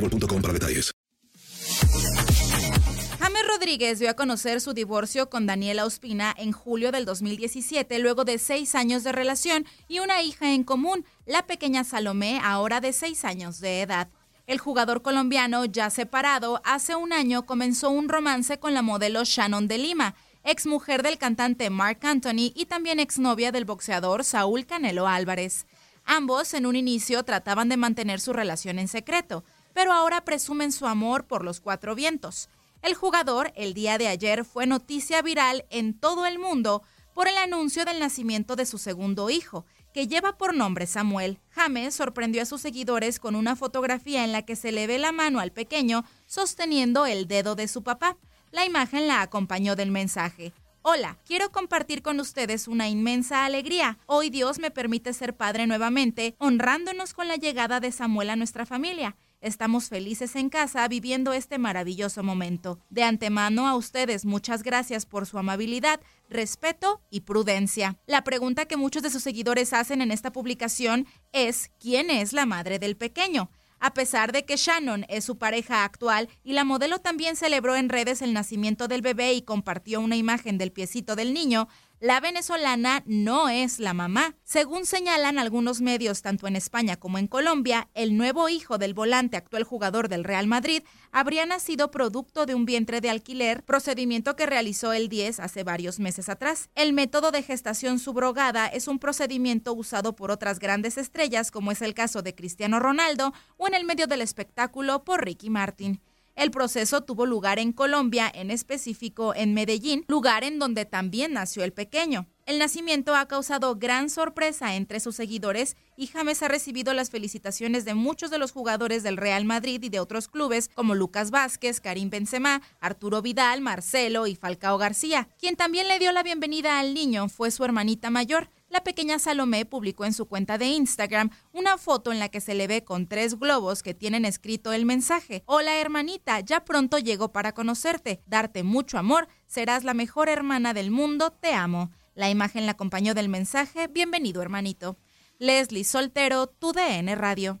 boostmobile.com para detalles. James Rodríguez dio a conocer su divorcio con Daniela Ospina en julio del 2017, luego de seis años de relación y una hija en común, la pequeña Salomé, ahora de seis años de edad. El jugador colombiano, ya separado, hace un año comenzó un romance con la modelo Shannon de Lima, ex mujer del cantante Mark Anthony y también exnovia del boxeador Saúl Canelo Álvarez. Ambos en un inicio trataban de mantener su relación en secreto pero ahora presumen su amor por los cuatro vientos. El jugador el día de ayer fue noticia viral en todo el mundo por el anuncio del nacimiento de su segundo hijo, que lleva por nombre Samuel. James sorprendió a sus seguidores con una fotografía en la que se le ve la mano al pequeño sosteniendo el dedo de su papá. La imagen la acompañó del mensaje. Hola, quiero compartir con ustedes una inmensa alegría. Hoy Dios me permite ser padre nuevamente, honrándonos con la llegada de Samuel a nuestra familia. Estamos felices en casa viviendo este maravilloso momento. De antemano a ustedes muchas gracias por su amabilidad, respeto y prudencia. La pregunta que muchos de sus seguidores hacen en esta publicación es ¿quién es la madre del pequeño? A pesar de que Shannon es su pareja actual y la modelo también celebró en redes el nacimiento del bebé y compartió una imagen del piecito del niño, la venezolana no es la mamá. Según señalan algunos medios, tanto en España como en Colombia, el nuevo hijo del volante actual jugador del Real Madrid habría nacido producto de un vientre de alquiler, procedimiento que realizó el 10 hace varios meses atrás. El método de gestación subrogada es un procedimiento usado por otras grandes estrellas, como es el caso de Cristiano Ronaldo, o en el medio del espectáculo por Ricky Martin. El proceso tuvo lugar en Colombia, en específico en Medellín, lugar en donde también nació el pequeño. El nacimiento ha causado gran sorpresa entre sus seguidores y James ha recibido las felicitaciones de muchos de los jugadores del Real Madrid y de otros clubes como Lucas Vázquez, Karim Benzema, Arturo Vidal, Marcelo y Falcao García. Quien también le dio la bienvenida al niño fue su hermanita mayor, la pequeña Salomé publicó en su cuenta de Instagram una foto en la que se le ve con tres globos que tienen escrito el mensaje. Hola hermanita, ya pronto llego para conocerte, darte mucho amor, serás la mejor hermana del mundo, te amo. La imagen la acompañó del mensaje, bienvenido hermanito. Leslie Soltero, tu DN Radio.